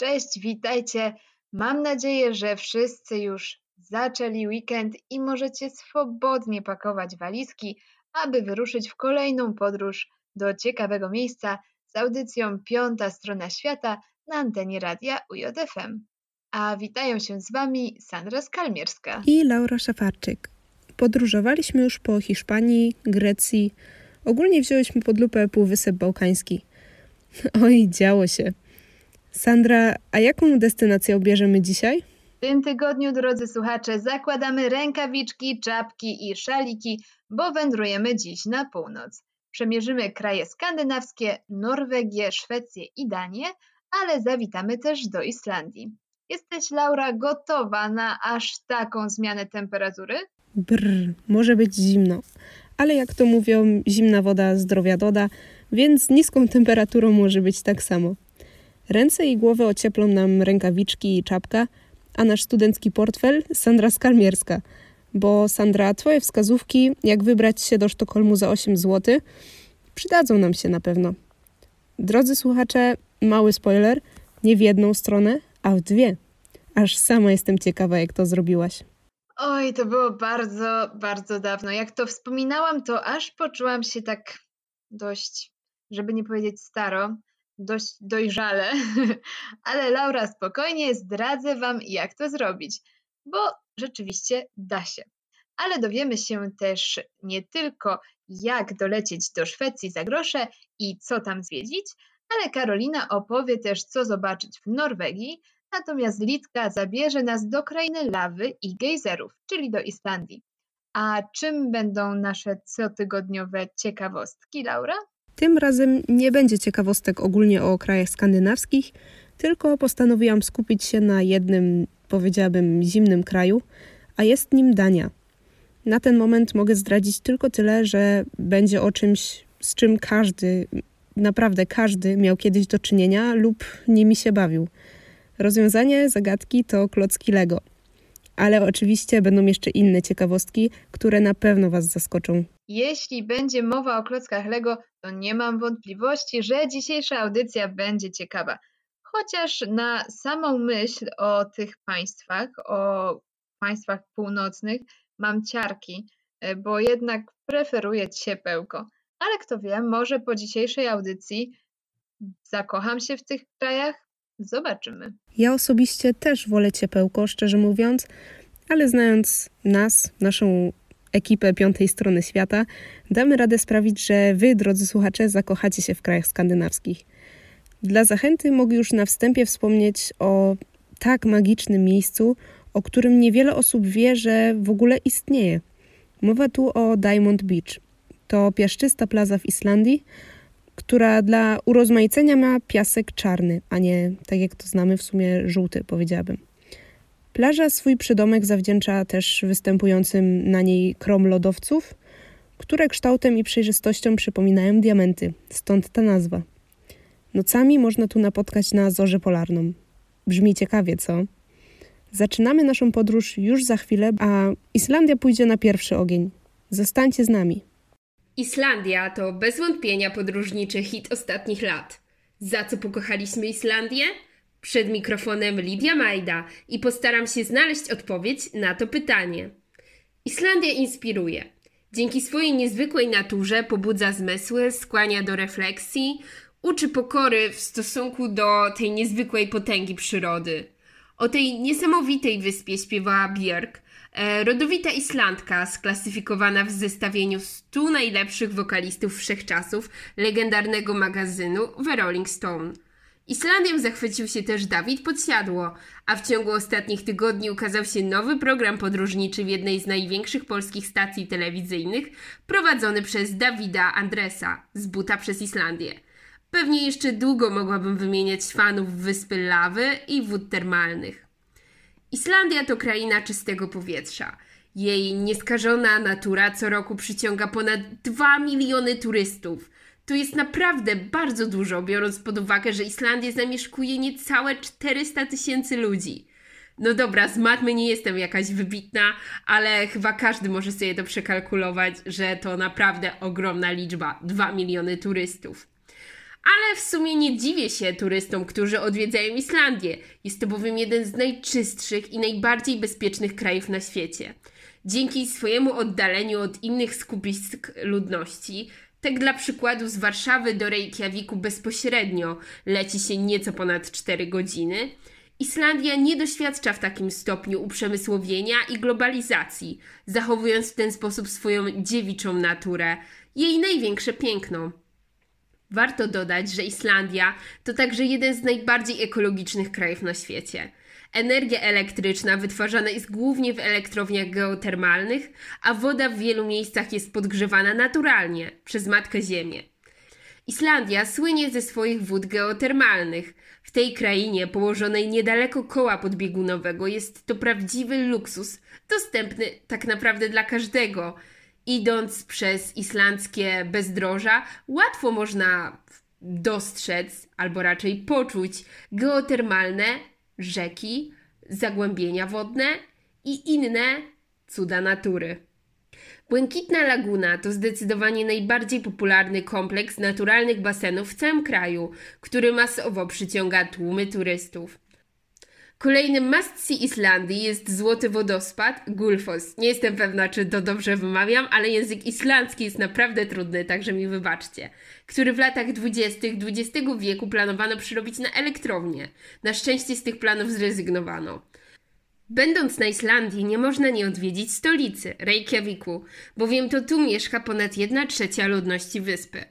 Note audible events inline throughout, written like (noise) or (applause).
Cześć, witajcie. Mam nadzieję, że wszyscy już zaczęli weekend i możecie swobodnie pakować walizki, aby wyruszyć w kolejną podróż do ciekawego miejsca z audycją Piąta Strona Świata na antenie radia UJFM. A witają się z Wami Sandra Skalmierska i Laura Szafarczyk. Podróżowaliśmy już po Hiszpanii, Grecji, ogólnie wzięłyśmy pod lupę Półwysep Bałkański. (laughs) Oj, działo się. Sandra, a jaką destynację obierzemy dzisiaj? W tym tygodniu, drodzy słuchacze, zakładamy rękawiczki, czapki i szaliki, bo wędrujemy dziś na północ. Przemierzymy kraje skandynawskie, Norwegię, Szwecję i Danię, ale zawitamy też do Islandii. Jesteś, Laura, gotowa na aż taką zmianę temperatury? Brr, może być zimno. Ale jak to mówią, zimna woda zdrowia doda, więc z niską temperaturą może być tak samo. Ręce i głowę ocieplą nam rękawiczki i czapka, a nasz studencki portfel Sandra Skalmierska. Bo Sandra, twoje wskazówki, jak wybrać się do Sztokholmu za 8 zł, przydadzą nam się na pewno. Drodzy słuchacze, mały spoiler, nie w jedną stronę, a w dwie. Aż sama jestem ciekawa, jak to zrobiłaś. Oj, to było bardzo, bardzo dawno. Jak to wspominałam, to aż poczułam się tak dość, żeby nie powiedzieć staro, dość dojrzale. (laughs) Ale Laura, spokojnie, zdradzę Wam, jak to zrobić, bo rzeczywiście da się. Ale dowiemy się też nie tylko, jak dolecieć do Szwecji za grosze i co tam zwiedzić, ale Karolina opowie też, co zobaczyć w Norwegii, natomiast Litka zabierze nas do krainy lawy i gejzerów, czyli do Islandii. A czym będą nasze cotygodniowe ciekawostki, Laura? Tym razem nie będzie ciekawostek ogólnie o krajach skandynawskich, tylko postanowiłam skupić się na jednym, powiedziałabym, zimnym kraju, a jest nim Dania. Na ten moment mogę zdradzić tylko tyle, że będzie o czymś, z czym każdy, naprawdę każdy miał kiedyś do czynienia lub nimi się bawił. Rozwiązanie zagadki to klocki Lego. Ale oczywiście będą jeszcze inne ciekawostki, które na pewno Was zaskoczą. Jeśli będzie mowa o klockach Lego, to nie mam wątpliwości, że dzisiejsza audycja będzie ciekawa. Chociaż na samą myśl o tych państwach, o państwach północnych, mam ciarki, e, bo jednak preferuję ciepełko. Ale kto wie, może po dzisiejszej audycji zakocham się w tych krajach? Zobaczymy. Ja osobiście też wolę ciepełko, szczerze mówiąc, ale znając nas, naszą ekipę piątej strony świata, damy radę sprawić, że Wy, drodzy słuchacze, zakochacie się w krajach skandynawskich. Dla zachęty mogę już na wstępie wspomnieć o tak magicznym miejscu, o którym niewiele osób wie, że w ogóle istnieje. Mowa tu o Diamond Beach. To piaszczysta plaza w Islandii, która dla urozmaicenia ma piasek czarny, a nie tak jak to znamy w sumie żółty, powiedziałabym. Plaża swój przydomek zawdzięcza też występującym na niej krom lodowców, które kształtem i przejrzystością przypominają diamenty, stąd ta nazwa. Nocami można tu napotkać na zorzę polarną. Brzmi ciekawie, co? Zaczynamy naszą podróż już za chwilę, a Islandia pójdzie na pierwszy ogień. Zostańcie z nami. Islandia to bez wątpienia podróżniczy hit ostatnich lat. Za co pokochaliśmy Islandię? Przed mikrofonem Lidia Majda i postaram się znaleźć odpowiedź na to pytanie. Islandia inspiruje. Dzięki swojej niezwykłej naturze pobudza zmysły, skłania do refleksji, uczy pokory w stosunku do tej niezwykłej potęgi przyrody. O tej niesamowitej wyspie śpiewała Björk, rodowita Islandka sklasyfikowana w zestawieniu 100 najlepszych wokalistów wszechczasów legendarnego magazynu The Rolling Stone. Islandią zachwycił się też Dawid Podsiadło, a w ciągu ostatnich tygodni ukazał się nowy program podróżniczy w jednej z największych polskich stacji telewizyjnych, prowadzony przez Dawida Andresa z buta przez Islandię. Pewnie jeszcze długo mogłabym wymieniać fanów wyspy lawy i wód termalnych. Islandia to kraina czystego powietrza. Jej nieskażona natura co roku przyciąga ponad 2 miliony turystów – to jest naprawdę bardzo dużo, biorąc pod uwagę, że Islandię zamieszkuje niecałe 400 tysięcy ludzi. No dobra, z matmy nie jestem jakaś wybitna, ale chyba każdy może sobie to przekalkulować, że to naprawdę ogromna liczba 2 miliony turystów. Ale w sumie nie dziwię się turystom, którzy odwiedzają Islandię. Jest to bowiem jeden z najczystszych i najbardziej bezpiecznych krajów na świecie. Dzięki swojemu oddaleniu od innych skupisk ludności, tak dla przykładu z Warszawy do Reykjaviku bezpośrednio leci się nieco ponad 4 godziny, Islandia nie doświadcza w takim stopniu uprzemysłowienia i globalizacji, zachowując w ten sposób swoją dziewiczą naturę, jej największe piękno. Warto dodać, że Islandia to także jeden z najbardziej ekologicznych krajów na świecie. Energia elektryczna wytwarzana jest głównie w elektrowniach geotermalnych, a woda w wielu miejscach jest podgrzewana naturalnie przez Matkę Ziemię. Islandia słynie ze swoich wód geotermalnych. W tej krainie, położonej niedaleko koła podbiegunowego, jest to prawdziwy luksus, dostępny tak naprawdę dla każdego. Idąc przez islandzkie bezdroża, łatwo można dostrzec, albo raczej poczuć geotermalne rzeki, zagłębienia wodne i inne cuda natury. Błękitna Laguna to zdecydowanie najbardziej popularny kompleks naturalnych basenów w całym kraju, który masowo przyciąga tłumy turystów. Kolejnym must-see Islandii jest złoty wodospad Gulfos. Nie jestem pewna, czy to dobrze wymawiam, ale język islandzki jest naprawdę trudny, także mi wybaczcie. Który w latach 20. XX wieku planowano przerobić na elektrownię. Na szczęście z tych planów zrezygnowano. Będąc na Islandii, nie można nie odwiedzić stolicy, Reykjaviku, bowiem to tu mieszka ponad 1 trzecia ludności wyspy.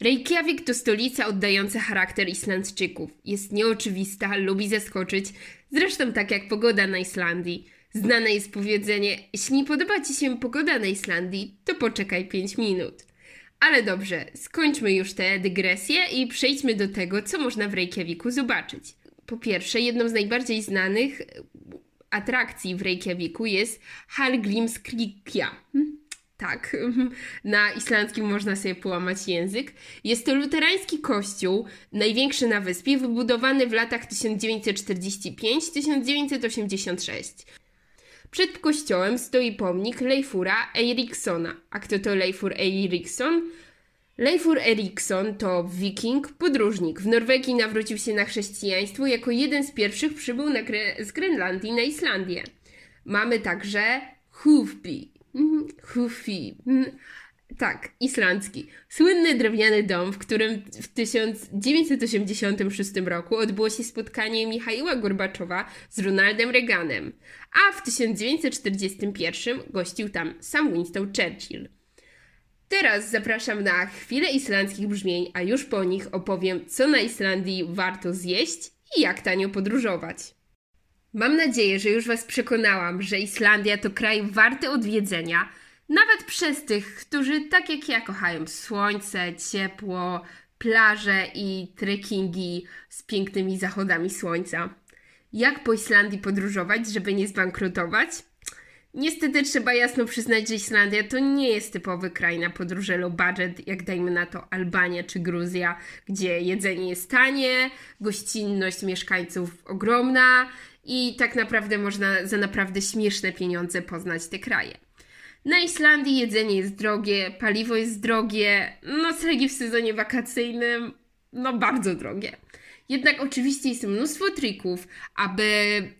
Reykjavik to stolica oddająca charakter Islandczyków. Jest nieoczywista, lubi zaskoczyć, zresztą tak jak pogoda na Islandii. Znane jest powiedzenie: Jeśli podoba Ci się pogoda na Islandii, to poczekaj 5 minut. Ale dobrze, skończmy już tę dygresję i przejdźmy do tego, co można w Reykjaviku zobaczyć. Po pierwsze, jedną z najbardziej znanych atrakcji w Reykjaviku jest Hallgrímskirkja. Hm? Tak, na islandzkim można sobie połamać język. Jest to luterański kościół, największy na wyspie, wybudowany w latach 1945-1986. Przed kościołem stoi pomnik Leifura Eirikssona. A kto to Leifur Eiriksson? Leifur Eriksson to wiking, podróżnik. W Norwegii nawrócił się na chrześcijaństwo, jako jeden z pierwszych przybył na z Grenlandii na Islandię. Mamy także Hufbi. Mhm, Hufi. Mhm. Tak, islandzki. Słynny drewniany dom, w którym w 1986 roku odbyło się spotkanie Michaiła Gorbaczowa z Ronaldem Reaganem, a w 1941 gościł tam sam Winston Churchill. Teraz zapraszam na chwilę islandzkich brzmień, a już po nich opowiem, co na Islandii warto zjeść i jak tanio podróżować. Mam nadzieję, że już Was przekonałam, że Islandia to kraj warty odwiedzenia, nawet przez tych, którzy tak jak ja kochają słońce, ciepło, plaże i trekkingi z pięknymi zachodami słońca. Jak po Islandii podróżować, żeby nie zbankrutować? Niestety trzeba jasno przyznać, że Islandia to nie jest typowy kraj na podróże low budget, jak dajmy na to Albania czy Gruzja, gdzie jedzenie jest tanie, gościnność mieszkańców ogromna i tak naprawdę można za naprawdę śmieszne pieniądze poznać te kraje. Na Islandii jedzenie jest drogie, paliwo jest drogie, noclegi w sezonie wakacyjnym no bardzo drogie. Jednak oczywiście jest mnóstwo trików, aby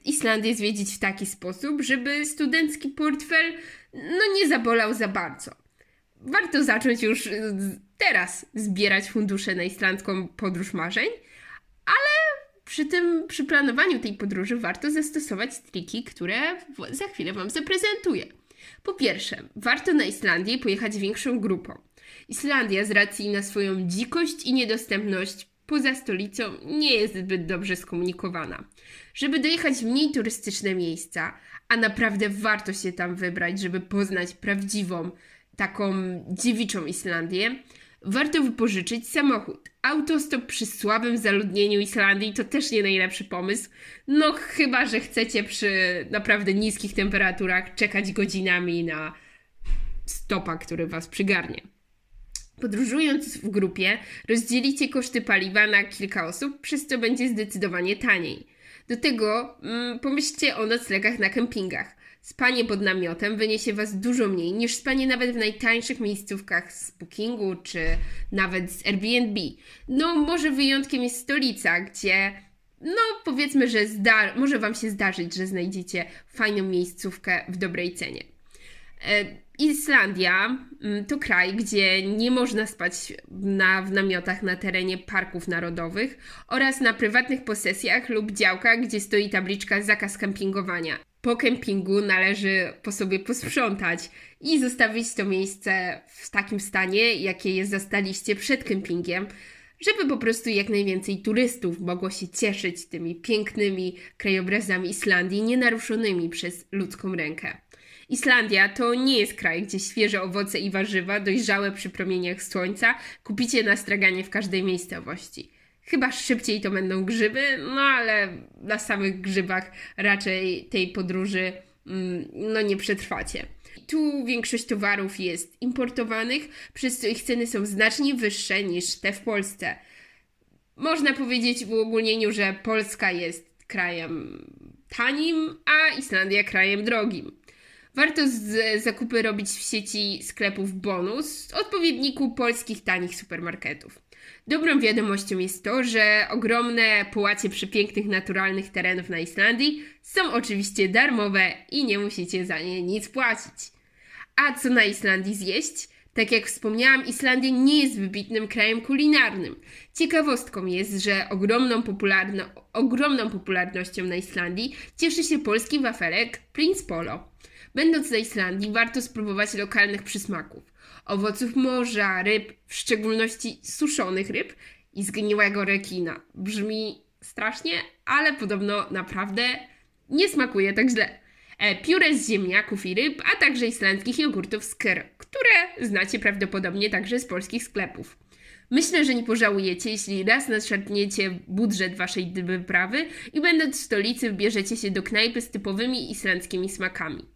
Islandię zwiedzić w taki sposób, żeby studencki portfel no nie zabolał za bardzo. Warto zacząć już teraz zbierać fundusze na islandzką podróż marzeń, przy tym, przy planowaniu tej podróży warto zastosować triki, które za chwilę Wam zaprezentuję. Po pierwsze, warto na Islandię pojechać większą grupą. Islandia z racji na swoją dzikość i niedostępność poza stolicą nie jest zbyt dobrze skomunikowana. Żeby dojechać w mniej turystyczne miejsca, a naprawdę warto się tam wybrać, żeby poznać prawdziwą, taką dziewiczą Islandię, warto wypożyczyć samochód. Autostop przy słabym zaludnieniu Islandii to też nie najlepszy pomysł. No chyba, że chcecie przy naprawdę niskich temperaturach czekać godzinami na stopa, który was przygarnie. Podróżując w grupie, rozdzielicie koszty paliwa na kilka osób, przez co będzie zdecydowanie taniej. Do tego mm, pomyślcie o noclegach na kempingach. Spanie pod namiotem wyniesie Was dużo mniej niż spanie nawet w najtańszych miejscówkach z Bookingu czy nawet z Airbnb. No, może wyjątkiem jest stolica, gdzie no powiedzmy, że zda- może Wam się zdarzyć, że znajdziecie fajną miejscówkę w dobrej cenie. E, Islandia mm, to kraj, gdzie nie można spać na, w namiotach na terenie parków narodowych oraz na prywatnych posesjach lub działkach, gdzie stoi tabliczka zakaz kempingowania. Po kempingu należy po sobie posprzątać i zostawić to miejsce w takim stanie, jakie je zastaliście przed kempingiem, żeby po prostu jak najwięcej turystów mogło się cieszyć tymi pięknymi krajobrazami Islandii, nienaruszonymi przez ludzką rękę. Islandia to nie jest kraj, gdzie świeże owoce i warzywa dojrzałe przy promieniach słońca kupicie na straganie w każdej miejscowości. Chyba szybciej to będą grzyby, no ale na samych grzybach raczej tej podróży mm, no nie przetrwacie. Tu większość towarów jest importowanych, przez co ich ceny są znacznie wyższe niż te w Polsce. Można powiedzieć w uogólnieniu, że Polska jest krajem tanim, a Islandia krajem drogim. Warto z zakupy robić w sieci sklepów Bonus, odpowiedniku polskich tanich supermarketów. Dobrą wiadomością jest to, że ogromne połacie przepięknych naturalnych terenów na Islandii są oczywiście darmowe i nie musicie za nie nic płacić. A co na Islandii zjeść? Tak jak wspomniałam, Islandia nie jest wybitnym krajem kulinarnym. Ciekawostką jest, że ogromną, popularno ogromną popularnością na Islandii cieszy się polski wafelek Prince Polo. Będąc na Islandii, warto spróbować lokalnych przysmaków. Owoców morza, ryb, w szczególności suszonych ryb i zgniłego rekina. Brzmi strasznie, ale podobno naprawdę nie smakuje tak źle. E, pióre z ziemniaków i ryb, a także islandzkich jogurtów z które znacie prawdopodobnie także z polskich sklepów. Myślę, że nie pożałujecie, jeśli raz naszarpniecie budżet waszej wyprawy i będąc w stolicy wybierzecie się do knajpy z typowymi islandzkimi smakami.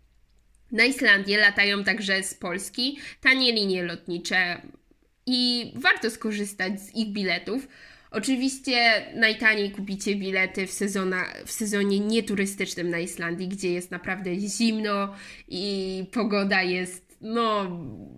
Na Islandię latają także z Polski tanie linie lotnicze i warto skorzystać z ich biletów. Oczywiście najtaniej kupicie bilety w, sezona, w sezonie nieturystycznym na Islandii, gdzie jest naprawdę zimno i pogoda jest, no,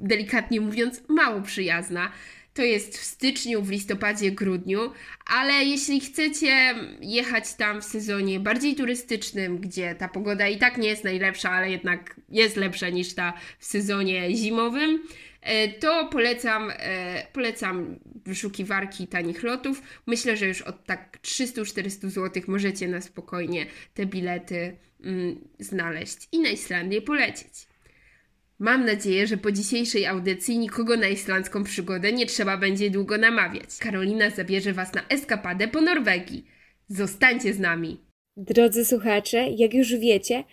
delikatnie mówiąc, mało przyjazna. To jest w styczniu, w listopadzie, grudniu, ale jeśli chcecie jechać tam w sezonie bardziej turystycznym, gdzie ta pogoda i tak nie jest najlepsza, ale jednak jest lepsza niż ta w sezonie zimowym, e, to polecam, e, polecam wyszukiwarki tanich lotów. Myślę, że już od tak 300-400 zł możecie na spokojnie te bilety mm, znaleźć i na Islandię polecieć. Mam nadzieję, że po dzisiejszej audycji nikogo na islandzką przygodę nie trzeba będzie długo namawiać. Karolina zabierze Was na eskapadę po Norwegii. Zostańcie z nami! Drodzy słuchacze, jak już wiecie,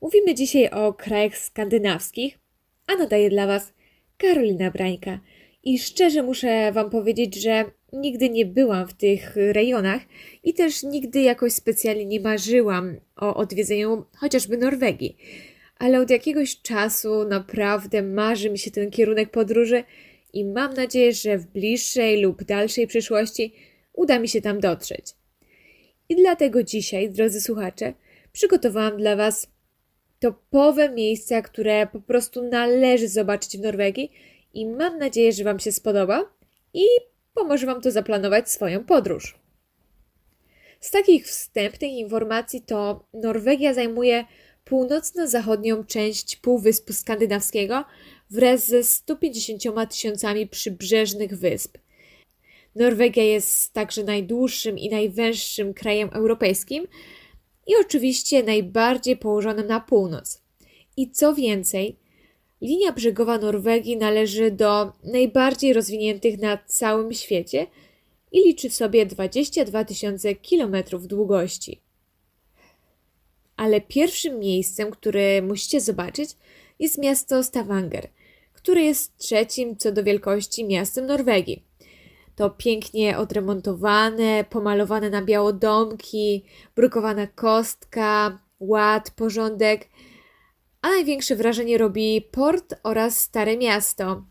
mówimy dzisiaj o krajach skandynawskich, a nadaje dla Was Karolina Brańka. I szczerze muszę Wam powiedzieć, że nigdy nie byłam w tych rejonach i też nigdy jakoś specjalnie nie marzyłam o odwiedzeniu chociażby Norwegii ale od jakiegoś czasu naprawdę marzy mi się ten kierunek podróży i mam nadzieję, że w bliższej lub dalszej przyszłości uda mi się tam dotrzeć. I dlatego dzisiaj, drodzy słuchacze, przygotowałam dla Was topowe miejsca, które po prostu należy zobaczyć w Norwegii i mam nadzieję, że Wam się spodoba i pomoże Wam to zaplanować swoją podróż. Z takich wstępnych informacji to Norwegia zajmuje północno-zachodnią część Półwyspu Skandynawskiego wraz ze 150 tysiącami przybrzeżnych wysp. Norwegia jest także najdłuższym i najwęższym krajem europejskim i oczywiście najbardziej położonym na północ. I co więcej, linia brzegowa Norwegii należy do najbardziej rozwiniętych na całym świecie i liczy w sobie 22 tysiące kilometrów długości ale pierwszym miejscem, które musicie zobaczyć, jest miasto Stavanger, które jest trzecim co do wielkości miastem Norwegii. To pięknie odremontowane, pomalowane na biało domki, brukowana kostka, ład, porządek, a największe wrażenie robi port oraz stare miasto.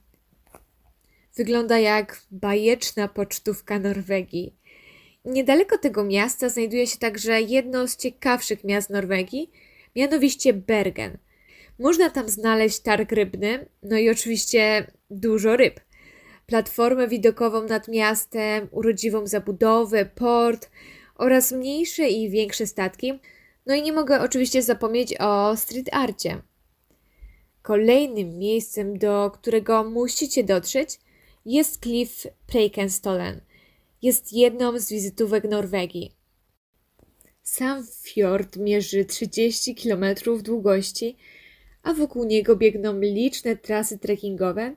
Wygląda jak bajeczna pocztówka Norwegii. Niedaleko tego miasta znajduje się także jedno z ciekawszych miast Norwegii, mianowicie Bergen. Można tam znaleźć targ rybny, no i oczywiście dużo ryb. Platformę widokową nad miastem, urodziwą zabudowę, port oraz mniejsze i większe statki. No i nie mogę oczywiście zapomnieć o street arcie. Kolejnym miejscem, do którego musicie dotrzeć, jest Cliff Prekenstolen. Jest jedną z wizytówek Norwegii. Sam fiord mierzy 30 km długości, a wokół niego biegną liczne trasy trekkingowe,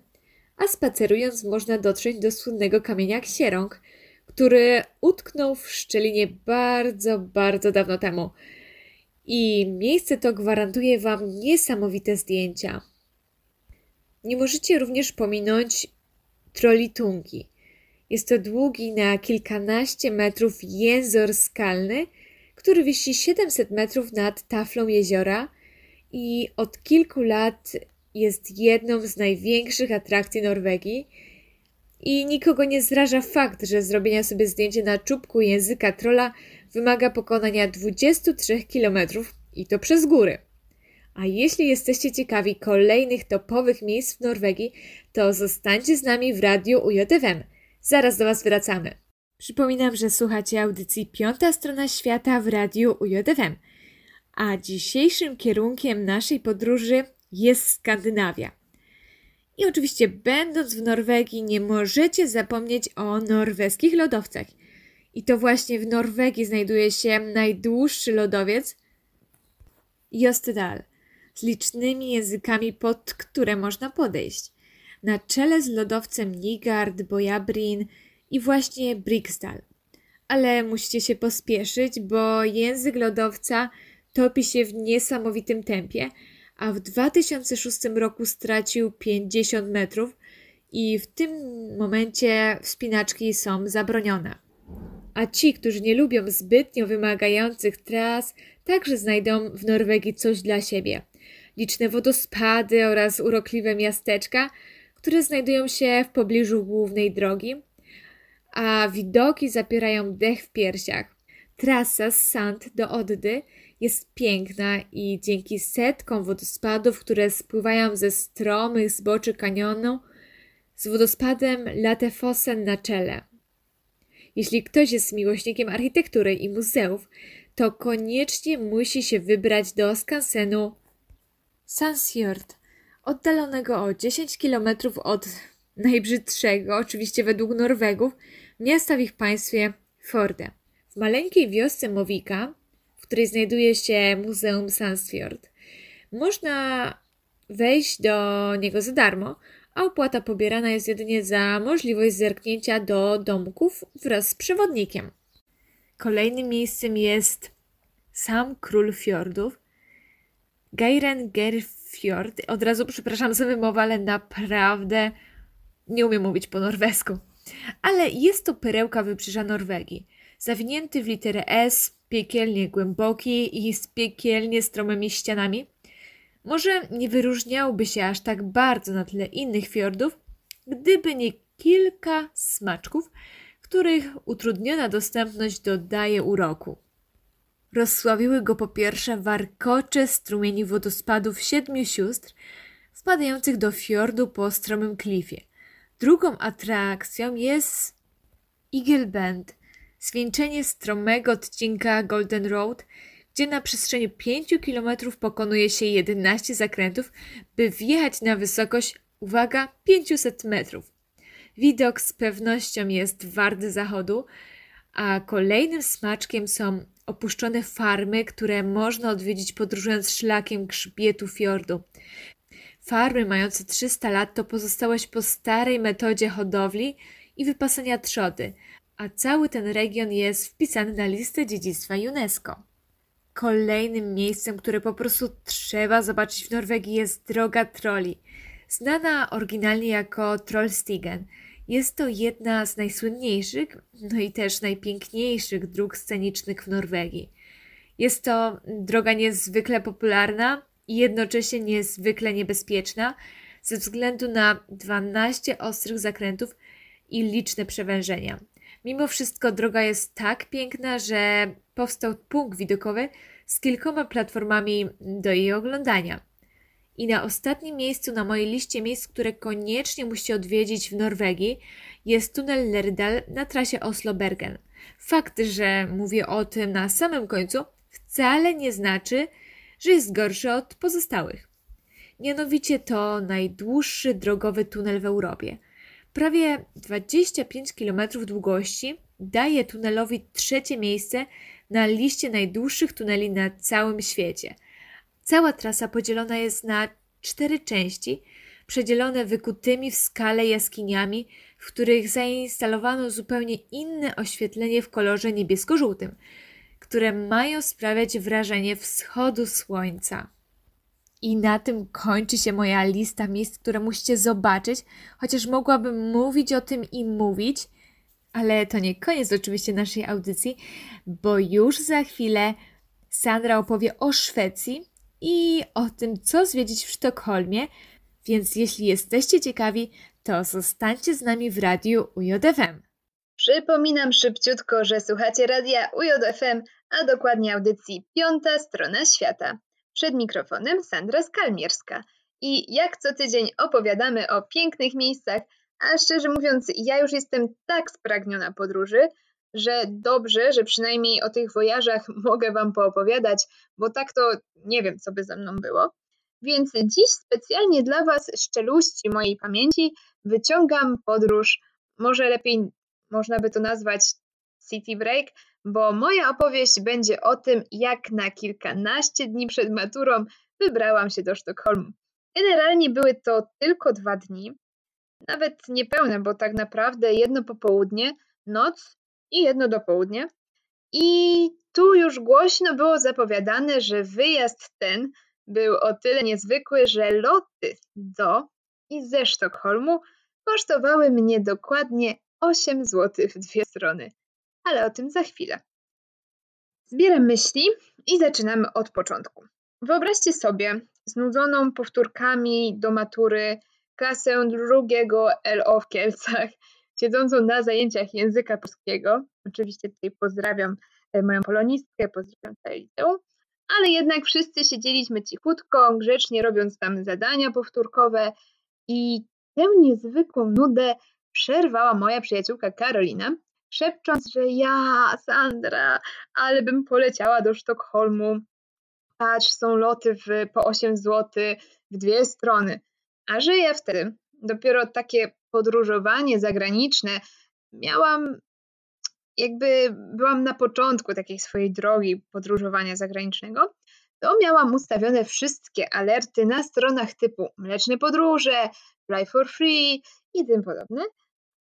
a spacerując można dotrzeć do słynnego kamienia Ksierąg, który utknął w szczelinie bardzo, bardzo dawno temu. I miejsce to gwarantuje Wam niesamowite zdjęcia. Nie możecie również pominąć Trolitungi. Jest to długi na kilkanaście metrów jęzor skalny, który wisi 700 metrów nad taflą jeziora i od kilku lat jest jedną z największych atrakcji Norwegii. I nikogo nie zraża fakt, że zrobienia sobie zdjęcia na czubku języka trola wymaga pokonania 23 km i to przez góry. A jeśli jesteście ciekawi kolejnych topowych miejsc w Norwegii, to zostańcie z nami w radiu UJFM. Zaraz do Was wracamy. Przypominam, że słuchacie audycji Piąta Strona Świata w radiu UJFM. A dzisiejszym kierunkiem naszej podróży jest Skandynawia. I oczywiście, będąc w Norwegii, nie możecie zapomnieć o norweskich lodowcach. I to właśnie w Norwegii znajduje się najdłuższy lodowiec Jostedal z licznymi językami, pod które można podejść. Na czele z lodowcem Nigard, Bojabrin i właśnie Briksdal. Ale musicie się pospieszyć, bo język lodowca topi się w niesamowitym tempie, a w 2006 roku stracił 50 metrów i w tym momencie wspinaczki są zabronione. A ci, którzy nie lubią zbytnio wymagających tras, także znajdą w Norwegii coś dla siebie. Liczne wodospady oraz urokliwe miasteczka, które znajdują się w pobliżu głównej drogi, a widoki zapierają dech w piersiach. Trasa z Sand do Oddy jest piękna i dzięki setkom wodospadów, które spływają ze stromych zboczy kanionu, z wodospadem Latefossen na czele. Jeśli ktoś jest miłośnikiem architektury i muzeów, to koniecznie musi się wybrać do skansenu Sansjord, oddalonego o 10 km od najbrzydszego, oczywiście według Norwegów, miasta w ich państwie Forde. W maleńkiej wiosce Mowika której znajduje się Muzeum Sandsfjord. Można wejść do niego za darmo, a opłata pobierana jest jedynie za możliwość zerknięcia do domków wraz z przewodnikiem. Kolejnym miejscem jest sam król fiordów, Geirengerfjord. Od razu przepraszam za wymowę, ale naprawdę nie umiem mówić po norwesku. Ale jest to perełka wybrzeża Norwegii, zawinięty w literę S, piekielnie głęboki i z piekielnie stromymi ścianami. Może nie wyróżniałby się aż tak bardzo na tle innych fiordów, gdyby nie kilka smaczków, których utrudniona dostępność dodaje uroku. Rozsławiły go po pierwsze warkocze strumieni wodospadów siedmiu sióstr wpadających do fiordu po stromym klifie. Drugą atrakcją jest Igelbend, zwieńczenie stromego odcinka Golden Road, gdzie na przestrzeni 5 km pokonuje się 11 zakrętów, by wjechać na wysokość, uwaga, 500 metrów. Widok z pewnością jest warty zachodu, a kolejnym smaczkiem są opuszczone farmy, które można odwiedzić podróżując szlakiem grzbietu fiordu. Farmy mające 300 lat to pozostałość po starej metodzie hodowli i wypasania trzody – a cały ten region jest wpisany na listę dziedzictwa UNESCO. Kolejnym miejscem, które po prostu trzeba zobaczyć w Norwegii jest droga troli, znana oryginalnie jako Trollstigen. Jest to jedna z najsłynniejszych, no i też najpiękniejszych dróg scenicznych w Norwegii. Jest to droga niezwykle popularna i jednocześnie niezwykle niebezpieczna ze względu na 12 ostrych zakrętów i liczne przewężenia. Mimo wszystko droga jest tak piękna, że powstał punkt widokowy z kilkoma platformami do jej oglądania. I na ostatnim miejscu na mojej liście miejsc, które koniecznie musicie odwiedzić w Norwegii, jest tunel Lerdal na trasie Oslo-Bergen. Fakt, że mówię o tym na samym końcu, wcale nie znaczy, że jest gorszy od pozostałych. Mianowicie to najdłuższy drogowy tunel w Europie. Prawie 25 km długości daje tunelowi trzecie miejsce na liście najdłuższych tuneli na całym świecie. Cała trasa podzielona jest na cztery części, przedzielone wykutymi w skale jaskiniami, w których zainstalowano zupełnie inne oświetlenie w kolorze niebiesko-żółtym, które mają sprawiać wrażenie wschodu słońca. I na tym kończy się moja lista miejsc, które musicie zobaczyć, chociaż mogłabym mówić o tym i mówić, ale to nie koniec oczywiście naszej audycji, bo już za chwilę Sandra opowie o Szwecji i o tym, co zwiedzić w Sztokholmie, więc jeśli jesteście ciekawi, to zostańcie z nami w radiu UJFM. Przypominam szybciutko, że słuchacie radia UJFM, a dokładnie audycji Piąta Strona Świata. Przed mikrofonem Sandra Skalmierska. I jak co tydzień opowiadamy o pięknych miejscach, a szczerze mówiąc, ja już jestem tak spragniona podróży, że dobrze, że przynajmniej o tych wojażach (laughs) mogę Wam poopowiadać, bo tak to nie wiem, co by ze mną było. Więc dziś specjalnie dla Was z czeluści mojej pamięci wyciągam podróż, może lepiej można by to nazwać City Break, bo moja opowieść będzie o tym, jak na kilkanaście dni przed maturą wybrałam się do Sztokholmu. Generalnie były to tylko dwa dni, nawet niepełne, bo tak naprawdę jedno popołudnie, noc i jedno dopołudnie. I tu już głośno było zapowiadane, że wyjazd ten był o tyle niezwykły, że loty do i ze Sztokholmu kosztowały mnie dokładnie 8 zł w dwie strony. Ale o tym za chwilę. Zbieram myśli i zaczynamy od początku. Wyobraźcie sobie znudzoną powtórkami do matury klasę drugiego LO w Kielcach, siedzącą na zajęciach języka polskiego. Oczywiście tutaj pozdrawiam e, moją polonistkę, pozdrawiam całe ale jednak wszyscy siedzieliśmy cichutko, grzecznie robiąc tam zadania powtórkowe i tę niezwykłą nudę przerwała moja przyjaciółka Karolina, szepcząc, że ja, Sandra, ale bym poleciała do Sztokholmu. Patrz, są loty w, po 8 zł w dwie strony. A że ja wtedy dopiero takie podróżowanie zagraniczne miałam, jakby byłam na początku takiej swojej drogi podróżowania zagranicznego, to miałam ustawione wszystkie alerty na stronach typu Mleczne Podróże, Fly for Free i tym podobne,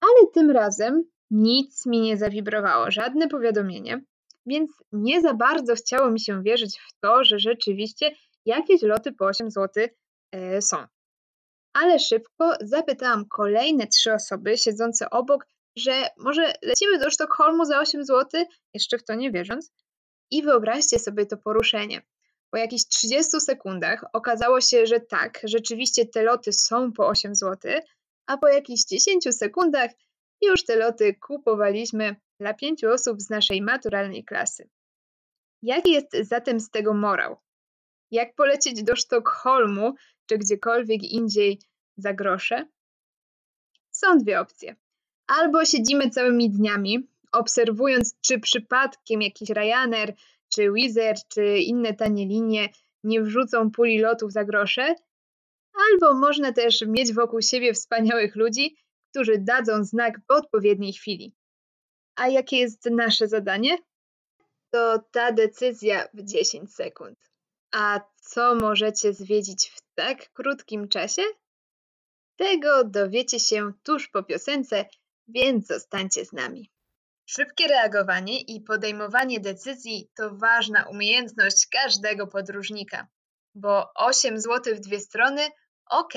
ale tym razem nic mi nie zawibrowało, żadne powiadomienie, więc nie za bardzo chciało mi się wierzyć w to, że rzeczywiście jakieś loty po 8 zł e, są ale szybko zapytałam kolejne trzy osoby siedzące obok, że może lecimy do Sztokholmu za 8 zł, jeszcze w to nie wierząc. I wyobraźcie sobie to poruszenie. Po jakichś 30 sekundach okazało się, że tak, rzeczywiście te loty są po 8 zł, a po jakichś 10 sekundach już te loty kupowaliśmy dla pięciu osób z naszej maturalnej klasy. Jaki jest zatem z tego morał? Jak polecieć do Sztokholmu czy gdziekolwiek indziej za grosze? Są dwie opcje. Albo siedzimy całymi dniami, obserwując, czy przypadkiem jakiś Ryanair, czy Wizz czy inne tanie linie nie wrzucą puli lotów za grosze, albo można też mieć wokół siebie wspaniałych ludzi, którzy dadzą znak w odpowiedniej chwili. A jakie jest nasze zadanie? To ta decyzja w 10 sekund. A co możecie zwiedzić w tak krótkim czasie? Tego dowiecie się tuż po piosence, więc zostańcie z nami. Szybkie reagowanie i podejmowanie decyzji to ważna umiejętność każdego podróżnika, bo 8 zł w dwie strony ok.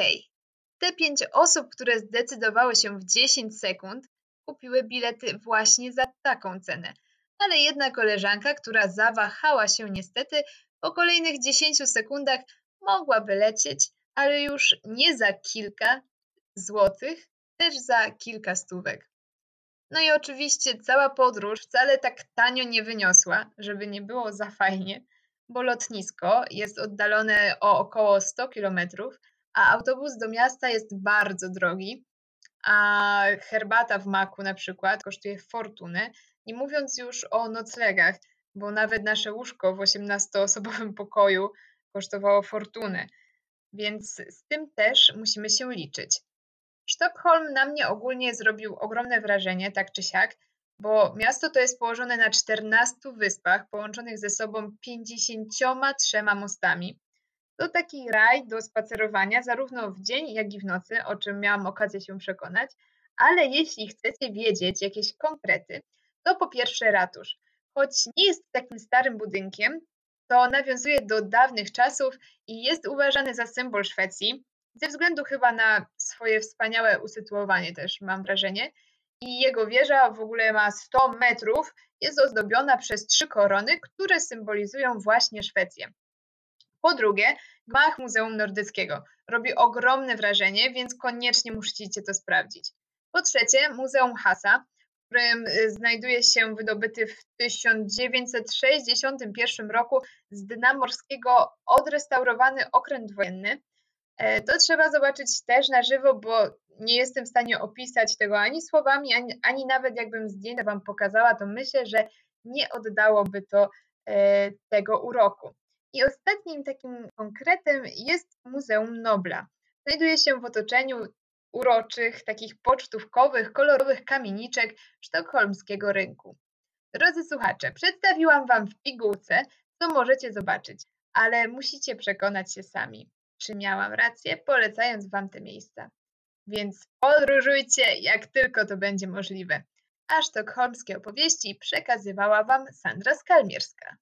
Te 5 osób, które zdecydowały się w 10 sekund, kupiły bilety właśnie za taką cenę. Ale jedna koleżanka, która zawahała się niestety, po kolejnych 10 sekundach mogłaby lecieć, ale już nie za kilka złotych, też za kilka stówek. No i oczywiście cała podróż wcale tak tanio nie wyniosła, żeby nie było za fajnie, bo lotnisko jest oddalone o około 100 km, a autobus do miasta jest bardzo drogi, a herbata w maku na przykład kosztuje fortunę, nie mówiąc już o noclegach, bo nawet nasze łóżko w 18-osobowym pokoju kosztowało fortunę, więc z tym też musimy się liczyć. Sztokholm na mnie ogólnie zrobił ogromne wrażenie, tak czy siak, bo miasto to jest położone na 14 wyspach połączonych ze sobą 53 mostami. To taki raj do spacerowania zarówno w dzień, jak i w nocy, o czym miałam okazję się przekonać, ale jeśli chcecie wiedzieć jakieś konkrety, to po pierwsze ratusz. Choć nie jest takim starym budynkiem, to nawiązuje do dawnych czasów i jest uważany za symbol Szwecji, ze względu chyba na swoje wspaniałe usytuowanie też, mam wrażenie. I jego wieża w ogóle ma 100 metrów, jest ozdobiona przez trzy korony, które symbolizują właśnie Szwecję. Po drugie, gmach Muzeum Nordyckiego. Robi ogromne wrażenie, więc koniecznie musicie to sprawdzić. Po trzecie, Muzeum Hasa, w którym y, znajduje się wydobyty w 1961 roku z dna morskiego odrestaurowany okręt wojenny. E, to trzeba zobaczyć też na żywo, bo nie jestem w stanie opisać tego ani słowami, ani, ani nawet jakbym zdjęcie Wam pokazała, to myślę, że nie oddałoby to e, tego uroku. I ostatnim takim konkretem jest Muzeum Nobla. Znajduje się w otoczeniu uroczych, takich pocztówkowych, kolorowych kamieniczek sztokholmskiego rynku. Drodzy słuchacze, przedstawiłam Wam w pigułce, co możecie zobaczyć, ale musicie przekonać się sami, czy miałam rację, polecając Wam te miejsca. Więc podróżujcie, jak tylko to będzie możliwe. A sztokholmskie opowieści przekazywała Wam Sandra Skalmierska.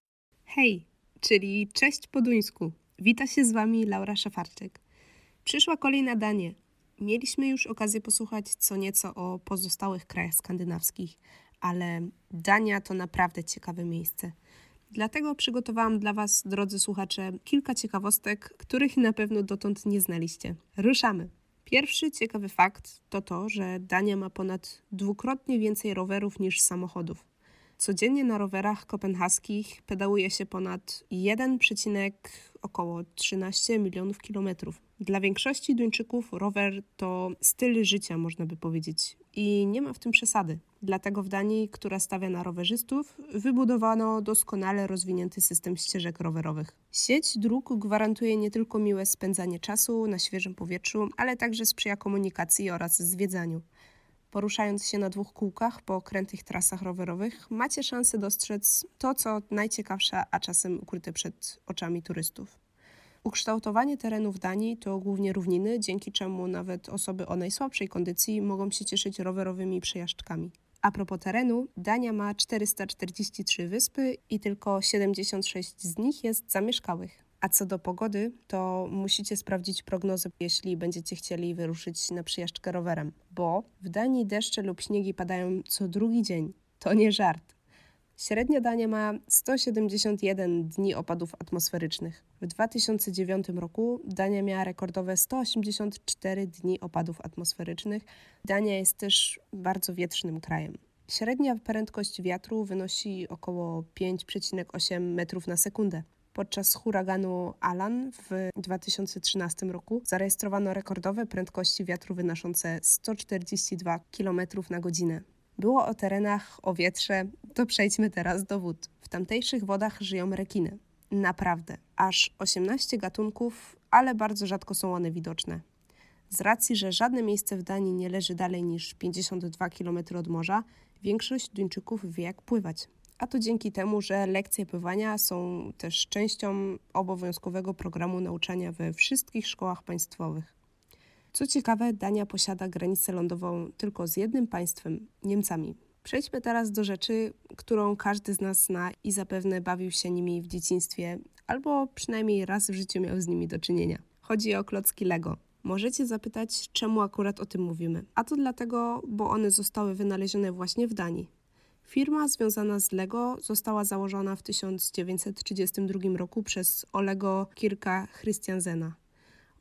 Hej, czyli cześć po duńsku. Wita się z Wami Laura Szafarczyk. Przyszła kolej na danie. Mieliśmy już okazję posłuchać co nieco o pozostałych krajach skandynawskich, ale Dania to naprawdę ciekawe miejsce. Dlatego przygotowałam dla Was, drodzy słuchacze, kilka ciekawostek, których na pewno dotąd nie znaliście. Ruszamy! Pierwszy ciekawy fakt to to, że Dania ma ponad dwukrotnie więcej rowerów niż samochodów. Codziennie na rowerach kopenhaskich pedałuje się ponad 1, około 13 milionów kilometrów. Dla większości Duńczyków rower to styl życia, można by powiedzieć, i nie ma w tym przesady. Dlatego w Danii, która stawia na rowerzystów, wybudowano doskonale rozwinięty system ścieżek rowerowych. Sieć dróg gwarantuje nie tylko miłe spędzanie czasu na świeżym powietrzu, ale także sprzyja komunikacji oraz zwiedzaniu. Poruszając się na dwóch kółkach po okrętych trasach rowerowych, macie szansę dostrzec to, co najciekawsze, a czasem ukryte przed oczami turystów. Ukształtowanie terenów Danii to głównie równiny, dzięki czemu nawet osoby o najsłabszej kondycji mogą się cieszyć rowerowymi przejażdżkami. A propos terenu, Dania ma 443 wyspy i tylko 76 z nich jest zamieszkałych. A co do pogody, to musicie sprawdzić prognozę, jeśli będziecie chcieli wyruszyć na przyjażdżkę rowerem, bo w Danii deszcze lub śniegi padają co drugi dzień. To nie żart. Średnia Dania ma 171 dni opadów atmosferycznych. W 2009 roku Dania miała rekordowe 184 dni opadów atmosferycznych. Dania jest też bardzo wietrznym krajem. Średnia prędkość wiatru wynosi około 5,8 metrów na sekundę. Podczas huraganu Alan w 2013 roku zarejestrowano rekordowe prędkości wiatru wynoszące 142 km na godzinę. Było o terenach o wietrze, to przejdźmy teraz do wód. W tamtejszych wodach żyją rekiny. Naprawdę, aż 18 gatunków, ale bardzo rzadko są one widoczne. Z racji, że żadne miejsce w Danii nie leży dalej niż 52 km od morza, większość Duńczyków wie jak pływać. A to dzięki temu, że lekcje pływania są też częścią obowiązkowego programu nauczania we wszystkich szkołach państwowych. Co ciekawe, Dania posiada granicę lądową tylko z jednym państwem Niemcami. Przejdźmy teraz do rzeczy, którą każdy z nas zna i zapewne bawił się nimi w dzieciństwie, albo przynajmniej raz w życiu miał z nimi do czynienia. Chodzi o klocki Lego. Możecie zapytać, czemu akurat o tym mówimy. A to dlatego, bo one zostały wynalezione właśnie w Danii. Firma związana z Lego została założona w 1932 roku przez Olego Kirka Christiansena.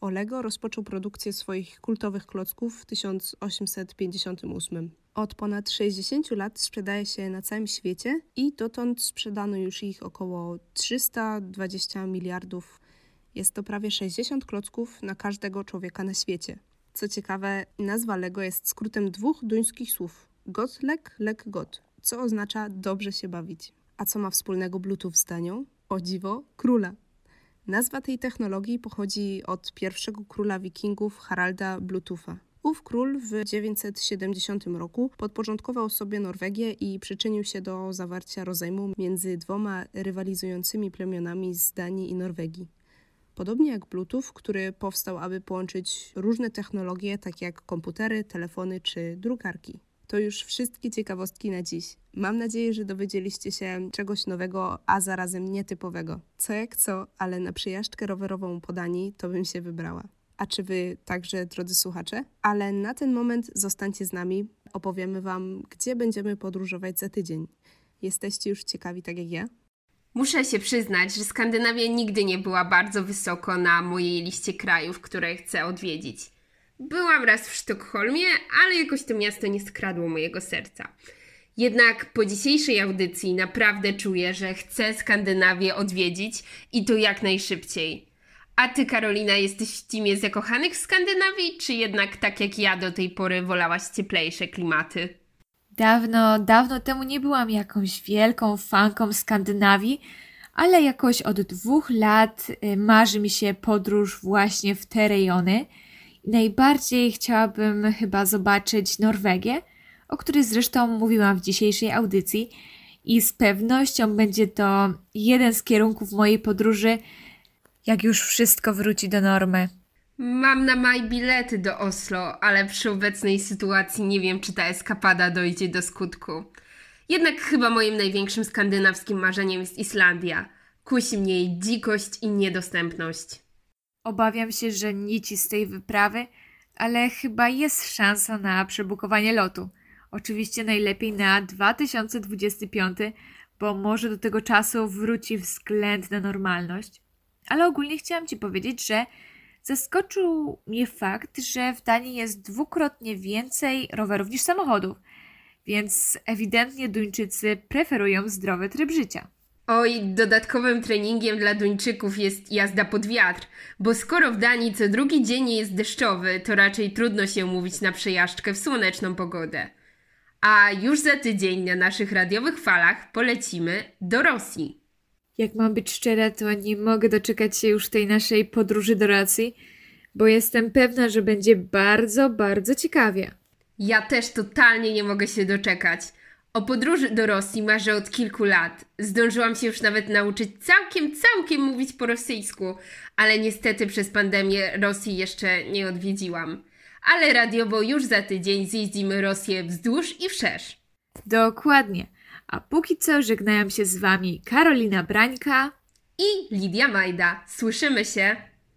Olego rozpoczął produkcję swoich kultowych klocków w 1858. Od ponad 60 lat sprzedaje się na całym świecie i dotąd sprzedano już ich około 320 miliardów. Jest to prawie 60 klocków na każdego człowieka na świecie. Co ciekawe, nazwa Lego jest skrótem dwóch duńskich słów: Gotlek, lek got, co oznacza dobrze się bawić. A co ma wspólnego Bluetooth z Danią? O dziwo, króla. Nazwa tej technologii pochodzi od pierwszego króla wikingów Haralda Bluetootha. Ów król w 970 roku podporządkował sobie Norwegię i przyczynił się do zawarcia rozejmu między dwoma rywalizującymi plemionami z Danii i Norwegii. Podobnie jak Bluetooth, który powstał, aby połączyć różne technologie, takie jak komputery, telefony czy drukarki. To już wszystkie ciekawostki na dziś. Mam nadzieję, że dowiedzieliście się czegoś nowego, a zarazem nietypowego. Co jak co, ale na przejażdżkę rowerową po Danii to bym się wybrała. A czy wy także, drodzy słuchacze? Ale na ten moment zostańcie z nami. Opowiemy wam, gdzie będziemy podróżować za tydzień. Jesteście już ciekawi, tak jak ja? Muszę się przyznać, że Skandynawia nigdy nie była bardzo wysoko na mojej liście krajów, które chcę odwiedzić. Byłam raz w Sztokholmie, ale jakoś to miasto nie skradło mojego serca. Jednak po dzisiejszej audycji naprawdę czuję, że chcę Skandynawię odwiedzić i to jak najszybciej. A ty, Karolina, jesteś w teamie zakochanych w Skandynawii, czy jednak tak jak ja do tej pory wolałaś cieplejsze klimaty? Dawno, dawno temu nie byłam jakąś wielką fanką Skandynawii, ale jakoś od dwóch lat y, marzy mi się podróż właśnie w te rejony. Najbardziej chciałabym chyba zobaczyć Norwegię, o której zresztą mówiłam w dzisiejszej audycji, i z pewnością będzie to jeden z kierunków mojej podróży, jak już wszystko wróci do normy. Mam na maj bilety do Oslo, ale przy obecnej sytuacji nie wiem, czy ta eskapada dojdzie do skutku. Jednak chyba moim największym skandynawskim marzeniem jest Islandia. Kusi mnie jej dzikość i niedostępność. Obawiam się, że nici z tej wyprawy, ale chyba jest szansa na przebukowanie lotu. Oczywiście najlepiej na 2025, bo może do tego czasu wróci względna normalność. Ale ogólnie chciałam Ci powiedzieć, że zaskoczył mnie fakt, że w Danii jest dwukrotnie więcej rowerów niż samochodów, więc ewidentnie Duńczycy preferują zdrowy tryb życia. Oj, dodatkowym treningiem dla Duńczyków jest jazda pod wiatr, bo skoro w Danii co drugi dzień jest deszczowy, to raczej trudno się umówić na przejażdżkę w słoneczną pogodę. A już za tydzień na naszych radiowych falach polecimy do Rosji. Jak mam być szczera, to nie mogę doczekać się już tej naszej podróży do Rosji, bo jestem pewna, że będzie bardzo, bardzo ciekawie. Ja też totalnie nie mogę się doczekać. O podróży do Rosji marzę od kilku lat. Zdążyłam się już nawet nauczyć całkiem, całkiem mówić po rosyjsku, ale niestety przez pandemię Rosji jeszcze nie odwiedziłam. Ale radiowo już za tydzień zjeździmy Rosję wzdłuż i wszerz. Dokładnie. A póki co żegnają się z Wami Karolina Brańka i Lidia Majda. Słyszymy się!